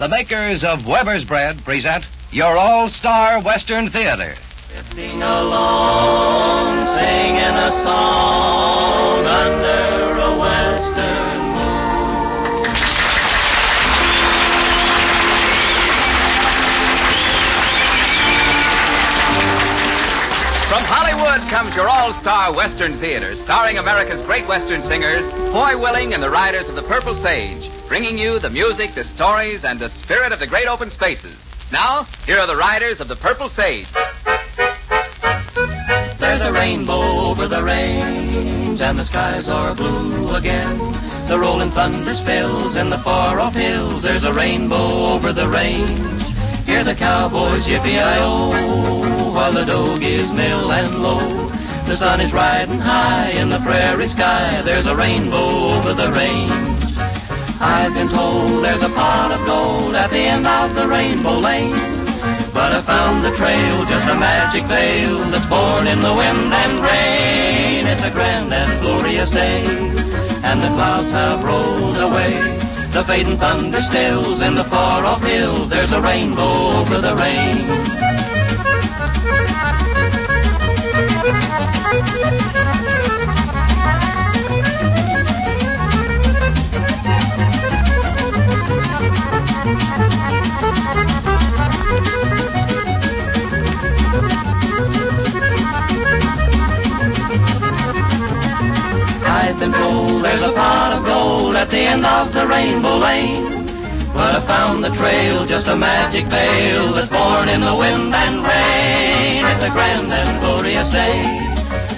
the makers of Weber's Bread present your all star Western Theater. Drifting along, singing a song Hollywood comes your all-star Western theater, starring America's great Western singers, Foy Willing and the Riders of the Purple Sage, bringing you the music, the stories, and the spirit of the great open spaces. Now, here are the Riders of the Purple Sage. There's a rainbow over the range, and the skies are blue again. The rolling thunder spills in the far off hills. There's a rainbow over the range. Hear the cowboys yippee-i-oh, while the dog is mill and low. The sun is riding high in the prairie sky. There's a rainbow over the range. I've been told there's a pot of gold at the end of the rainbow lane. But I found the trail just a magic veil that's born in the wind and rain. It's a grand and glorious day, and the clouds have rolled away. The fading thunder stills in the far off hills. There's a rainbow over the range. I've been told there's a pot of gold at the end of the rainbow lane. But I found the trail just a magic veil that's born in the wind and rain. It's a grand and glorious day,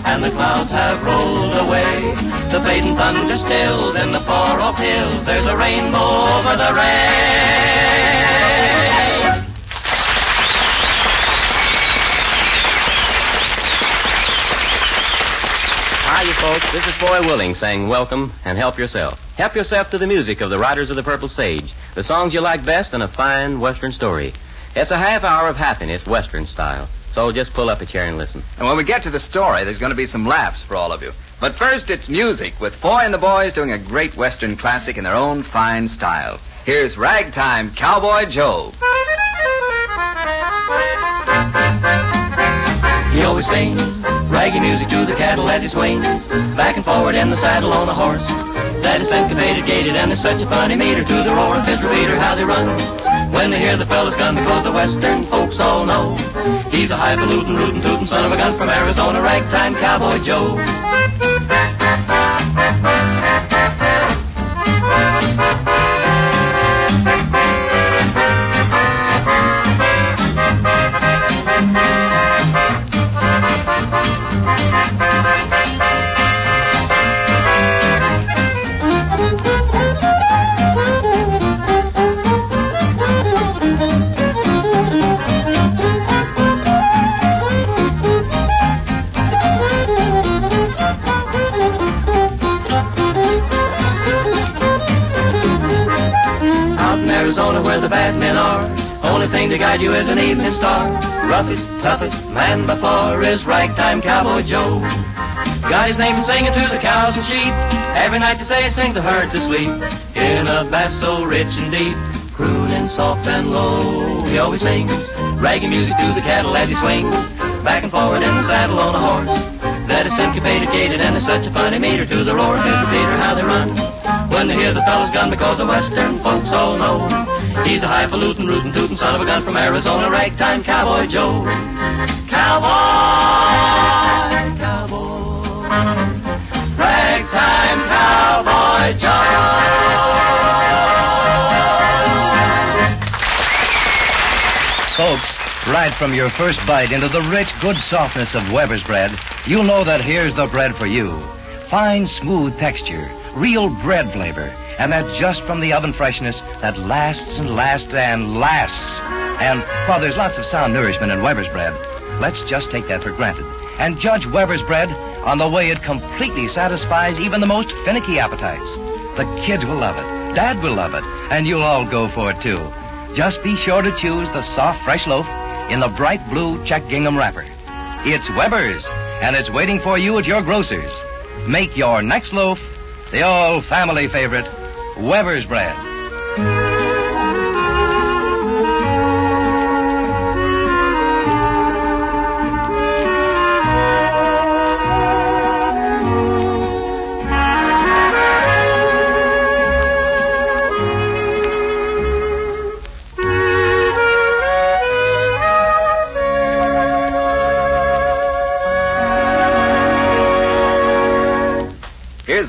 and the clouds have rolled away. The fading thunder stills in the far off hills. There's a rainbow over the rain. Hi, you folks. This is Foy Willing saying welcome and help yourself. Help yourself to the music of the Riders of the Purple Sage, the songs you like best, and a fine Western story. It's a half hour of happiness, Western style. So just pull up a chair and listen. And when we get to the story, there's going to be some laughs for all of you. But first, it's music, with Foy and the boys doing a great Western classic in their own fine style. Here's Ragtime Cowboy Joe. He always sings raggy music to the cattle as he swings. Back and forward in the saddle on a horse. That is syncopated, gated, and there's such a funny meter to the roar of his repeater how they run. When they hear the fella's gun because the western folks all know. He's a highfalutin, rootin' tootin' son of a gun from Arizona, ragtime cowboy Joe. Only thing to guide you is an evening star. Roughest, toughest man before is ragtime cowboy Joe. Got his name in singing to the cows and sheep. Every night they say sing the herd to sleep. In a bass so rich and deep, crooning soft and low. He always sings raggy music to the cattle as he swings back and forward in the saddle on a horse. That is syncopated, gated, and there's such a funny meter to the roar of the repeater how they run. When they hear the fellow's gun because the western folks all know he's a highfalutin, rootin' tootin' son of a gun from Arizona, ragtime cowboy Joe. Cowboy, cowboy, ragtime cowboy Joe. Folks, right from your first bite into the rich, good softness of Weber's bread, you'll know that here's the bread for you. Fine, smooth texture, real bread flavor, and that just from the oven freshness that lasts and lasts and lasts. And while there's lots of sound nourishment in Weber's bread, let's just take that for granted and judge Weber's bread on the way it completely satisfies even the most finicky appetites. The kids will love it, Dad will love it, and you'll all go for it too. Just be sure to choose the soft, fresh loaf in the bright blue check gingham wrapper. It's Weber's, and it's waiting for you at your grocer's. Make your next loaf the all family favorite, Weber's bread.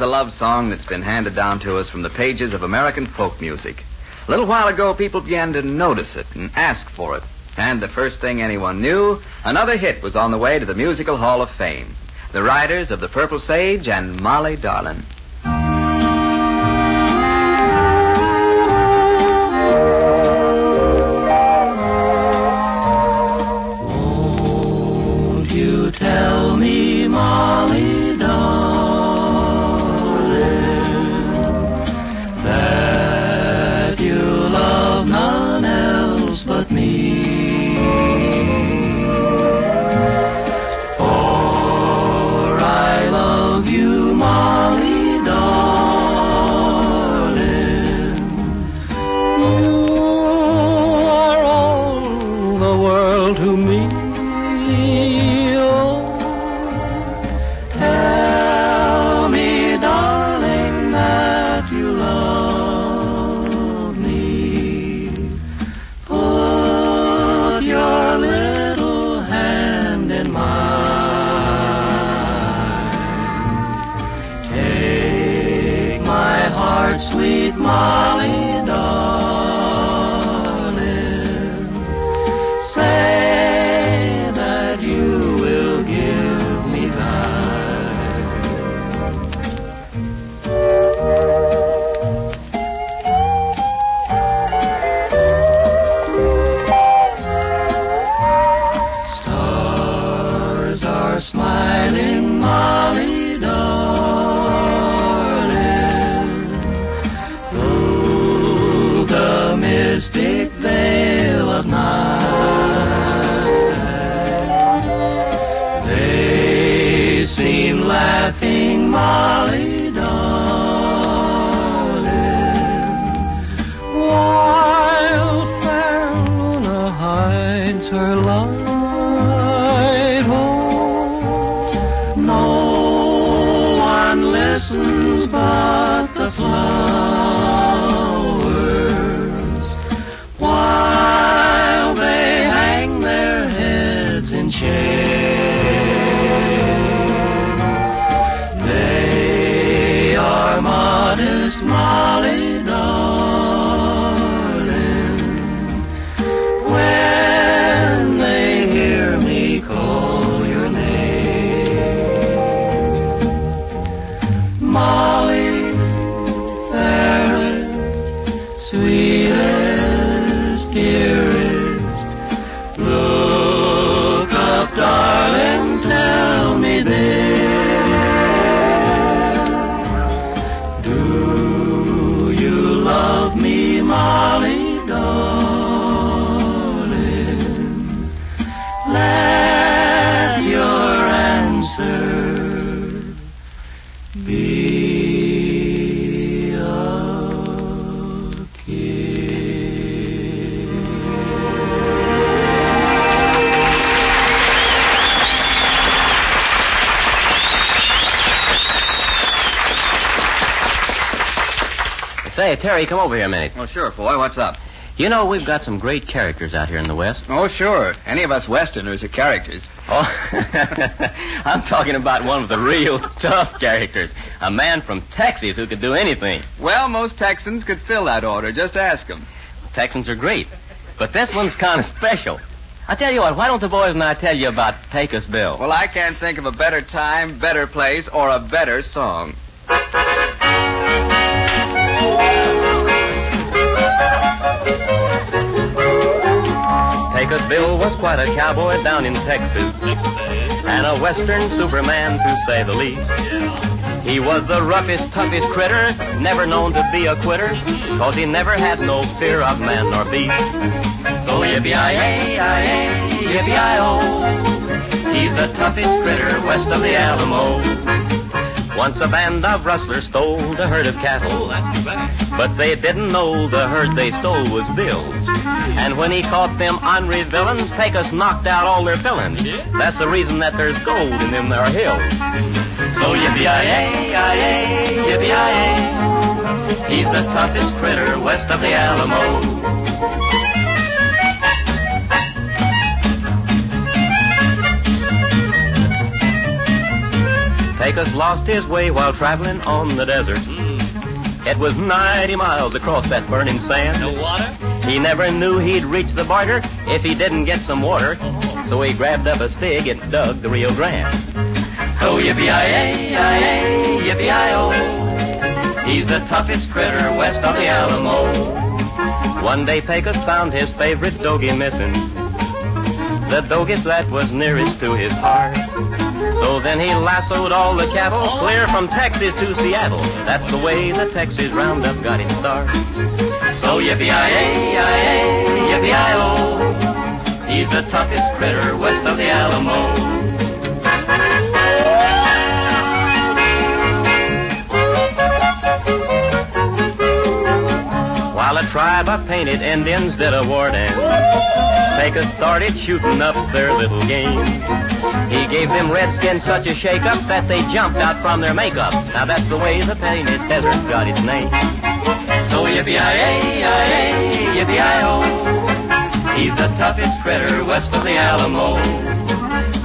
A love song that's been handed down to us from the pages of American folk music. A little while ago, people began to notice it and ask for it. And the first thing anyone knew, another hit was on the way to the Musical Hall of Fame. The Riders of the Purple Sage and Molly Darlin'. Smiling, but Say, Terry, come over here a minute. Oh, sure, boy. What's up? You know, we've got some great characters out here in the West. Oh, sure. Any of us Westerners are characters. Oh, I'm talking about one of the real tough characters. A man from Texas who could do anything. Well, most Texans could fill that order. Just ask them. Texans are great. But this one's kind of special. I tell you what, why don't the boys and I tell you about Pecos Bill? Well, I can't think of a better time, better place, or a better song. Pecos Bill was quite a cowboy down in Texas. And a western superman, to say the least. He was the roughest, toughest critter, never known to be a quitter, cause he never had no fear of man nor beast. So yippee-yi-yi-yi, yippee-yi-o, he's the toughest critter west of the Alamo. Once a band of rustlers stole the herd of cattle, but they didn't know the herd they stole was Bill's. And when he caught them ornery villains, Pecos knocked out all their villains. That's the reason that there's gold in them there hills. So yippee-yi-yi-yi, yippee-yi-yi, he's the toughest critter west of the Alamo. Pecos lost his way while traveling on the desert. Hmm. It was 90 miles across that burning sand. No water? He never knew he'd reach the border if he didn't get some water. Oh. So he grabbed up a stick and dug the Rio Grande. So yippee-yi-yi, yippee-yi-o. He's the toughest critter west of the Alamo. One day Pecos found his favorite doggy missing. The doggies that was nearest to his heart. So then he lassoed all the cattle clear from Texas to Seattle. That's the way the Texas Roundup got its start. So yippee-yi-yi, yippee-yi-o. He's the toughest critter west of the Alamo. A tribe of painted Indians did a war dance, Pecos started shooting up their little game. He gave them redskins such a shake-up that they jumped out from their makeup. Now that's the way the painted desert got its name. So yippee-yi-yi, yippee-yi-o. He's the toughest critter west of the Alamo.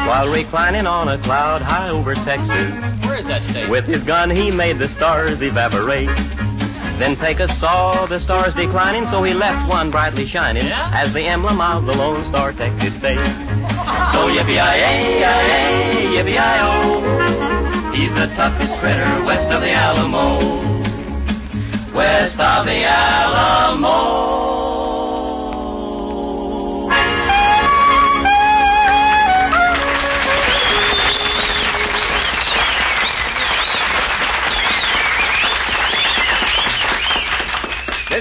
While reclining on a cloud high over Texas, Where is that state? with his gun he made the stars evaporate. Then Pecos saw the stars declining, so he left one brightly shining Yeah? as the emblem of the Lone Star Texas state. So yippee-yi-yi, yippee-yi-o. He's the toughest critter west of the Alamo. West of the Alamo.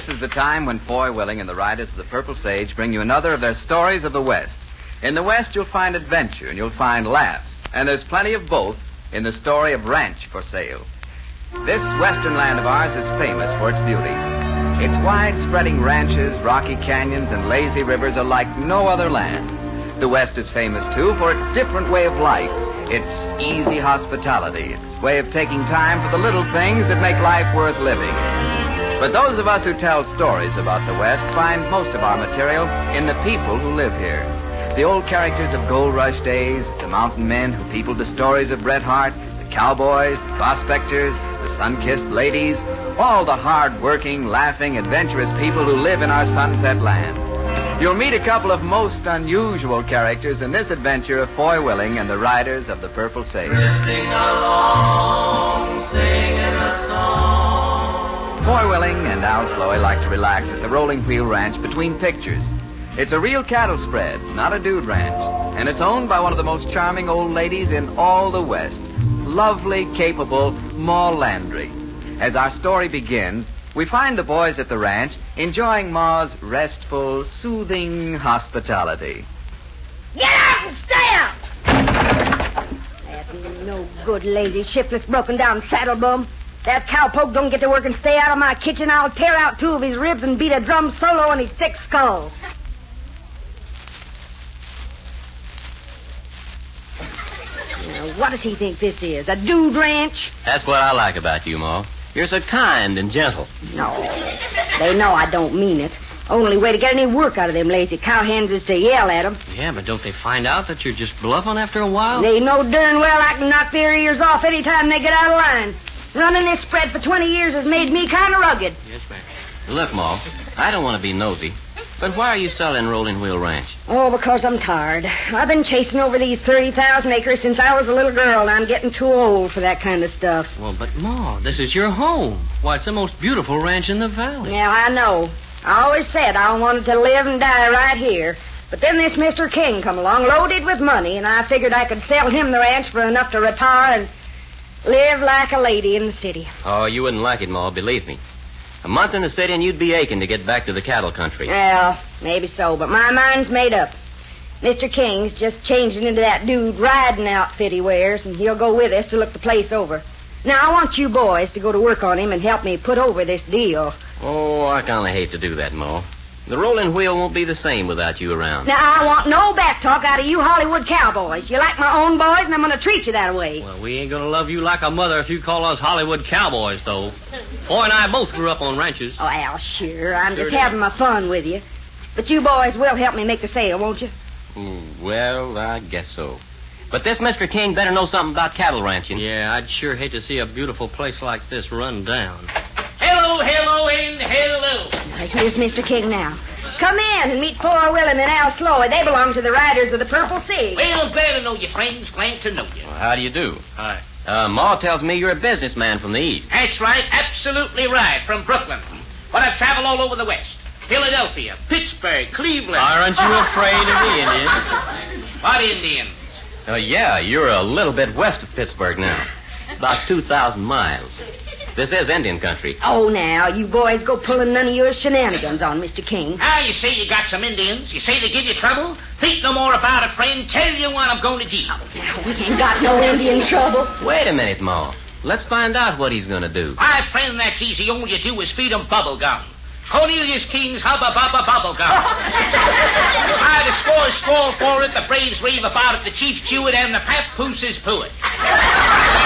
This is the time when Foy Willing and the Riders of the Purple Sage bring you another of their stories of the West. In the West, you'll find adventure and you'll find laughs, and there's plenty of both in the story of Ranch for Sale. This western land of ours is famous for its beauty. Its wide spreading ranches, rocky canyons, and lazy rivers are like no other land. The West is famous, too, for its different way of life, its easy hospitality, its way of taking time for the little things that make life worth living. But those of us who tell stories about the West find most of our material in the people who live here. The old characters of gold rush days, the mountain men who peopled the stories of Bret Harte, the cowboys, the prospectors, the sun-kissed ladies, all the hard-working, laughing, adventurous people who live in our sunset land. You'll meet a couple of most unusual characters in this adventure of Foy Willing and the Riders of the Purple Sage. Drifting along, singing a song. Foy Willing and Al Sloey like to relax at the Rolling Wheel Ranch between pictures. It's a real cattle spread, not a dude ranch, and it's owned by one of the most charming old ladies in all the West. Lovely, capable Ma Landry. As our story begins, we find the boys at the ranch enjoying Ma's restful, soothing hospitality. Get out and stay out! That no good lazy, shiftless, broken down saddlebum. That cowpoke don't get to work and stay out of my kitchen. I'll tear out two of his ribs and beat a drum solo on his thick skull. Now, what does he think this is? A dude ranch? That's what I like about you, Ma. You're so kind and gentle. No. They know I don't mean it. Only way to get any work out of them lazy cowhands is to yell at at 'em. Yeah, but don't they find out that you're just bluffing after a while? They know darn well I can knock their ears off any time they get out of line. Running this spread for 20 years has made me kind of rugged. Yes, ma'am. Look, Ma, I don't want to be nosy, but why are you selling Rolling Wheel Ranch? Oh, because I'm tired. I've been chasing over these 30,000 acres since I was a little girl, and I'm getting too old for that kind of stuff. Well, but Ma, this is your home. Why, it's the most beautiful ranch in the valley. Yeah, I know. I always said I wanted to live and die right here. But then this Mr. King come along, loaded with money, and I figured I could sell him the ranch for enough to retire and live like a lady in the city. Oh, you wouldn't like it, Ma, believe me. A month in the city and you'd be aching to get back to the cattle country. Well, maybe so, but my mind's made up. Mr. King's just changing into that dude riding outfit he wears, and he'll go with us to look the place over. Now, I want you boys to go to work on him and help me put over this deal. Oh, I kind of hate to do that, Ma. The rolling wheel won't be the same without you around. Now, I want no back talk out of you Hollywood cowboys. You're like my own boys, and I'm going to treat you that way. Well, we ain't gonna love you like a mother if you call us Hollywood cowboys, though. Foy and I both grew up on ranches. Oh, Al, sure. I'm Sure just did. having my fun with you. But you boys will help me make the sale, won't you? Ooh, well, I guess so. But this Mr. King better know something about cattle ranching. Yeah, I'd sure hate to see a beautiful place like this run down. Hello, hello, and hello. Right, here's Mr. King now. Come in and meet Foy Willing and Al Sloey. They belong to the Riders of the Purple Sage. Well, glad to know you, friends. Glad to know you. Well, how do you do? Hi. Uh, Ma tells me you're a businessman from the East. That's right, absolutely right, from Brooklyn. But I've traveled all over the West. Philadelphia, Pittsburgh, Cleveland. Aren't you afraid of the Indians? What Indians? Uh, yeah, you're a little bit west of Pittsburgh now. About 2,000 miles. This is Indian country. Oh, now, you boys go pulling none of your shenanigans on Mr. King. Ah, you say you got some Indians. You say they give you trouble. Think no more about it, friend. Tell you what I'm going to do. We ain't got no Indian trouble. Wait a minute, Ma. Let's find out what he's going to do. My friend, that's easy. All you do is feed him bubble gum. Cornelius King's Hubba Bubba Bubble Gum. ah, the scores score for it, the Braves rave about it, the Chiefs chew it, and the papooses poo it.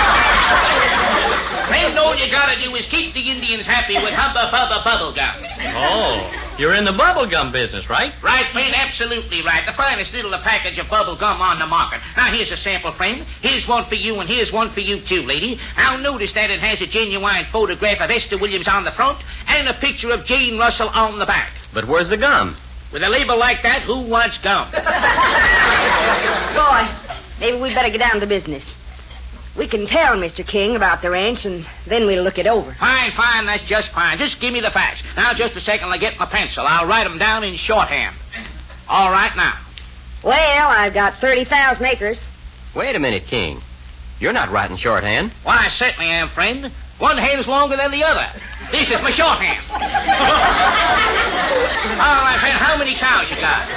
Friend, all you gotta do is keep the Indians happy with Hubba Bubba Bubble Gum. Oh, you're in the bubble gum business, right? Right, friend, absolutely right. The finest little package of bubble gum on the market. Now, here's a sample, friend. Here's one for you, and here's one for you, too, lady. Now, notice that it has a genuine photograph of Esther Williams on the front and a picture of Jane Russell on the back. But where's the gum? With a label like that, who wants gum? Boy, maybe we'd better get down to business. We can tell Mr. King about the ranch, and then we'll look it over. Fine, fine, that's just fine. Just give me the facts. Now, just a second, I'll get my pencil. I'll write them down in shorthand. All right, now. Well, I've got 30,000 acres. Wait a minute, King. You're not writing shorthand. Why, I certainly am, friend. One hand's longer than the other. This is my shorthand. All right, friend, how many cows you got?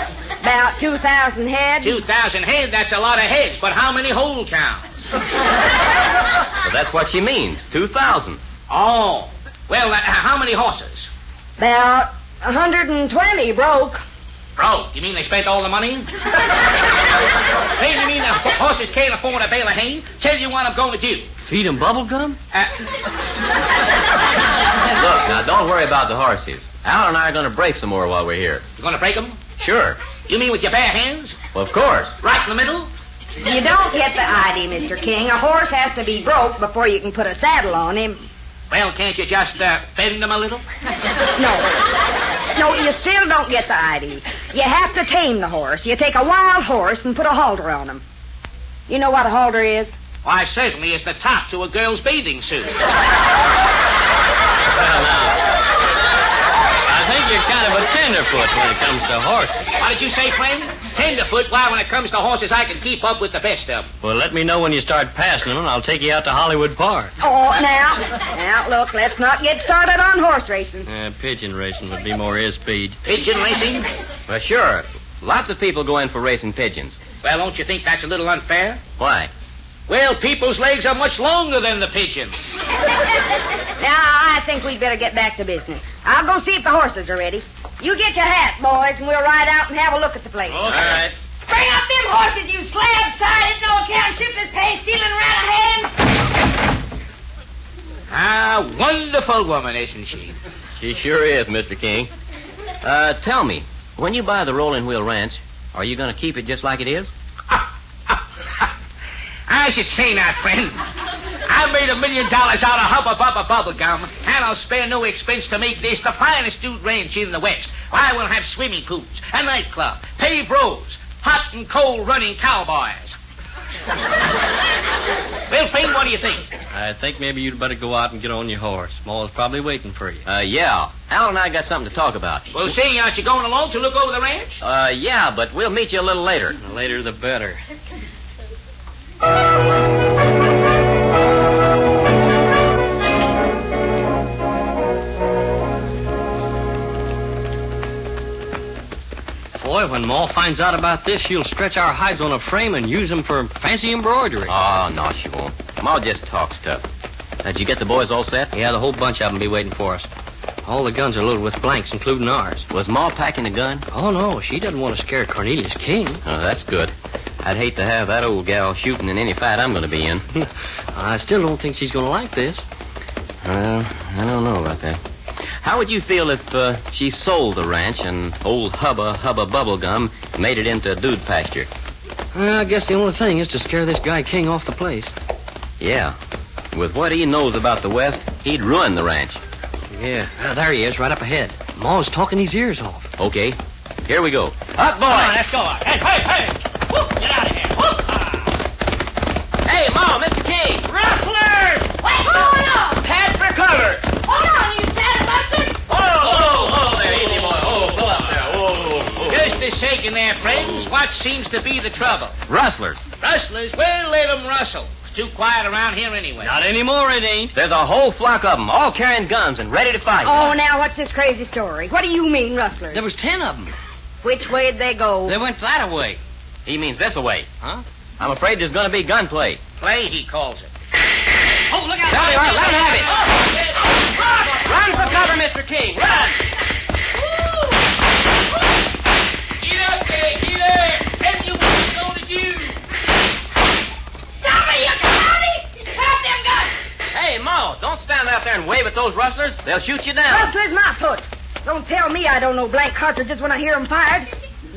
About 2,000 head. 2,000 head, that's a lot of heads, but how many whole cows? Well, that's what she means. 2,000. Oh. Well, uh, how many horses? About a 120 broke. Broke. You mean they spent all the money? Hey, you mean the ho- horses can't afford a bale of hay? Tell you what I'm going to do. Feed 'em bubble gum? Uh, Look, now, don't worry about the horses. Al and I are going to break some more while we're here. You're going to break 'em? Sure. You mean with your bare hands? Well, of course. Right in the middle? You don't get the idea, Mr. King. A horse has to be broke before you can put a saddle on him. Well, can't you just uh, bend them a little? No. No, you still don't get the idea. You have to tame the horse. You take a wild horse and put a halter on him. You know what a halter is? Why, certainly it's the top to a girl's bathing suit. Well, now. I think you're kind of a tenderfoot when it comes to horses. What did you say, friend? Tenderfoot? Why, when it comes to horses, I can keep up with the best of 'em. Well, let me know when you start passing them, and I'll take you out to Hollywood Park. Oh, now, now, look, let's not get started on horse racing. Uh, pigeon racing would be more his speed. Pigeon racing? Well, sure. Lots of people go in for racing pigeons. Well, don't you think that's a little unfair? Why? Well, people's legs are much longer than the pigeons. Now, I think we'd better get back to business. I'll go see if the horses are ready. You get your hat, boys, and we'll ride out and have a look at the place. All right. Bring up them horses, you slab-sided, no account shiftless pay stealing around hand. Ah, wonderful woman, isn't she? She sure is, Mr. King. Uh, tell me, when you buy the Rolling Wheel Ranch, are you going to keep it just like it is? I should say not, friend. I made a million dollars out of Hubba Bubba Bubble Gum, and I'll spare no expense to make this the finest dude ranch in the West. I will have swimming pools, a nightclub, paved roads, hot and cold running cowboys. well, friend, what do you think? I think maybe you'd better go out and get on your horse. Ma's probably waiting for you. Uh, yeah. Al and I got something to talk about. Well, see, aren't you going along to look over the ranch? Uh, yeah, but we'll meet you a little later. The later the better. Boy, when Ma finds out about this, she'll stretch our hides on a frame and use them for fancy embroidery. Oh, no, she won't. Ma just talks tough. Uh, did you get the boys all set? Yeah, the whole bunch of them be waiting for us. All the guns are loaded with blanks, including ours. Was Ma packing a gun? Oh, no, she doesn't want to scare Cornelius King. Oh, that's good. I'd hate to have that old gal shooting in any fight I'm going to be in. I still don't think she's going to like this. Well, I don't know about that. How would you feel if uh, she sold the ranch and old Hubba Hubba Bubblegum made it into a dude pasture? Well, I guess the only thing is to scare this guy King off the place. Yeah. With what he knows about the West, he'd ruin the ranch. Yeah. Well, there he is, right up ahead. Ma's talking his ears off. Okay. Here we go. Up, boy! Come on, let's go. Hey, hey, hey! Whoop, get out of here. Whoop. Ah. Hey, Ma, Mr. King! Rustlers! Wait, hold on! Head for cover! Just a there, friends. What seems to be the trouble? Rustlers. Rustlers? Well, let 'em rustle. It's too quiet around here anyway. Not anymore, it ain't. There's a whole flock of them, all carrying guns and ready to fight. Oh, now what's this crazy story? What do you mean, rustlers? There was ten of them. Which way'd they go? They went that away. He means this away. Huh? I'm afraid there's going to be gunplay. Play, he calls it. Oh, look out! Tell you what, let him have it. Oh, run for cover, Mr. King. Run! Hey, Ma, don't stand out there and wave at those rustlers. They'll shoot you down. Rustlers, my foot! Don't tell me I don't know blank cartridges when I hear 'em fired.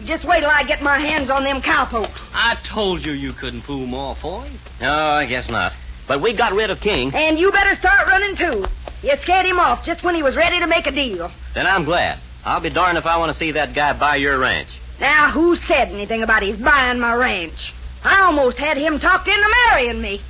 Just wait till I get my hands on them cowpokes. I told you you couldn't fool Ma, boy. No, I guess not. But we got rid of King. And you better start running, too. You scared him off just when he was ready to make a deal. Then I'm glad. I'll be darned if I want to see that guy buy your ranch. Now, who said anything about his buying my ranch? I almost had him talked into marrying me.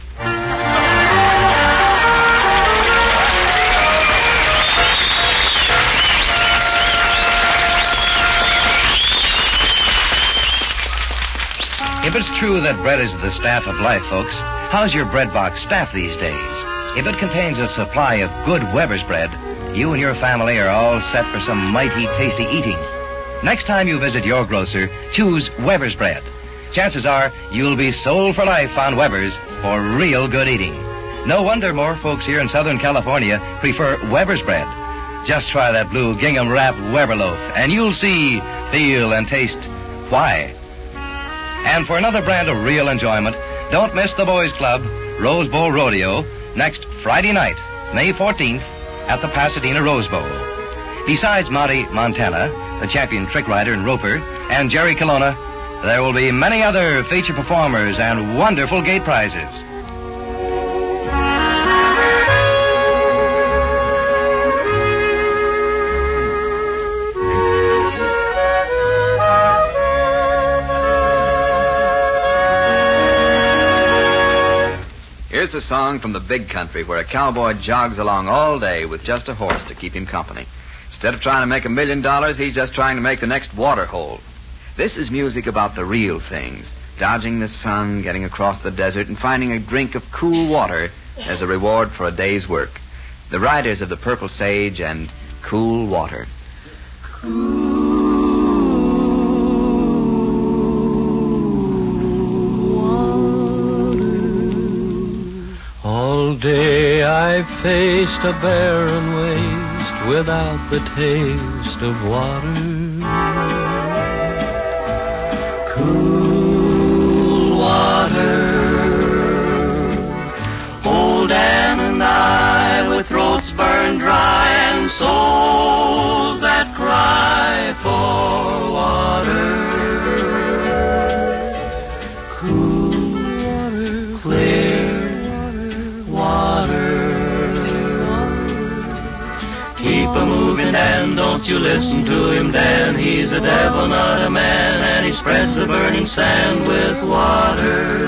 It's true that bread is the staff of life, folks, how's your bread box staff these days? If it contains a supply of good Weber's bread, you and your family are all set for some mighty tasty eating. Next time you visit your grocer, choose Weber's bread. Chances are you'll be sold for life on Weber's for real good eating. No wonder more folks here in Southern California prefer Weber's bread. Just try that blue gingham wrapped Weber loaf, and you'll see, feel, and taste why. And for another brand of real enjoyment, don't miss the Boys Club Rose Bowl Rodeo next Friday night, May 14th, at the Pasadena Rose Bowl. Besides Monty Montana, the champion trick rider and roper, and Jerry Colonna, there will be many other feature performers and wonderful gate prizes. Here's a song from the big country where a cowboy jogs along all day with just a horse to keep him company. Instead of trying to make a million dollars, he's just trying to make the next water hole. This is music about the real things dodging the sun, getting across the desert, and finding a drink of cool water as a reward for a day's work. The riders of the Purple Sage and Cool Water. All I've faced a barren waste without the taste of water. Cool water. Old Dan and I, with throats burned dry and souls that cry for water. Don't you listen to him, Dan. He's a devil, not a man, and he spreads the burning sand with water.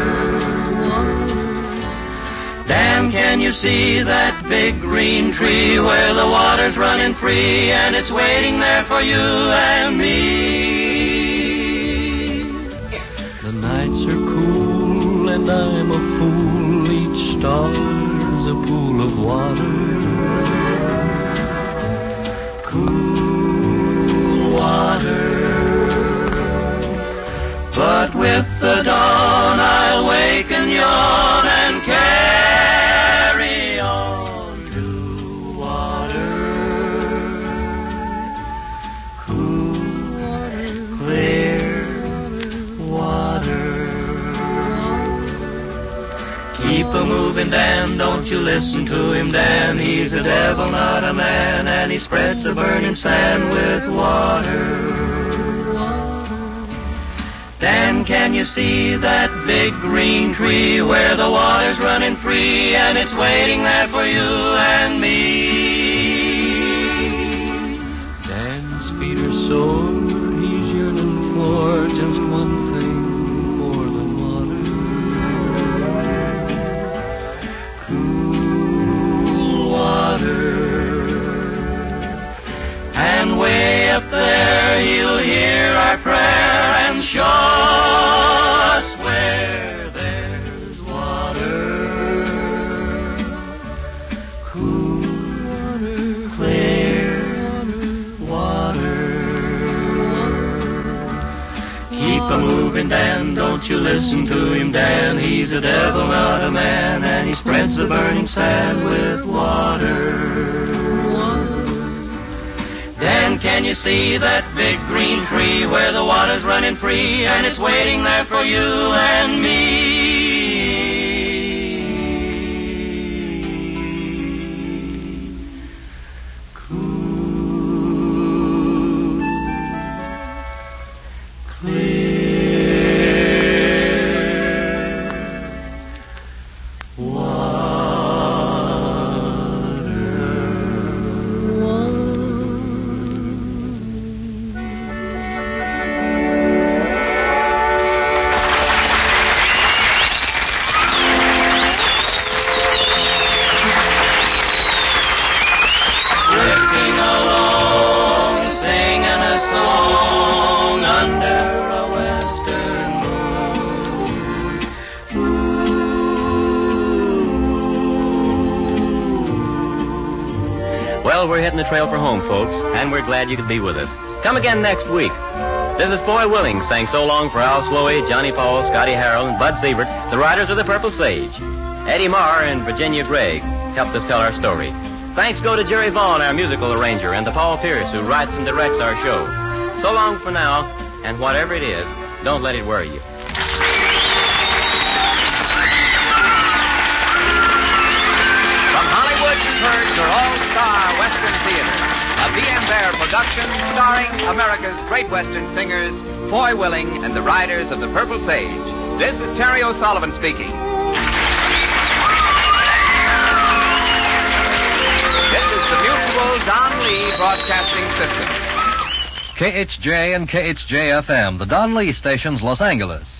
Dan, can you see that big green tree where the water's running free and it's waiting there for you and me? The nights are cool and I'm a fool. Listen to him, Dan. He's a devil, not a man, and he spreads the burning sand with water. Dan, can you see that big green tree where the water's running free and it's waiting there for you and me? Dan's feet are sore, a devil, not a man, and he spreads the burning sand with water. Dan, can you see that big green tree where the water's running free and it's waiting there for you and me? Trail for home, folks, and we're glad you could be with us. Come again next week. This is Foy Willing saying so long for Al Sloey, Johnny Paul, Scotty Harrell, and Bud Siebert, the riders of the Purple Sage. Eddie Marr and Virginia Gregg helped us tell our story. Thanks go to Jerry Vaughn, our musical arranger, and to Paul Pierce, who writes and directs our show. So long for now, and whatever it is, don't let it worry you. From Hollywood, you've heard your all-star Western Theater, a B.M. Bear production starring America's great Western singers, Foy Willing and the Riders of the Purple Sage. This is Terry O'Sullivan speaking. This is the Mutual Don Lee Broadcasting System. KHJ and KHJFM, the Don Lee stations, Los Angeles.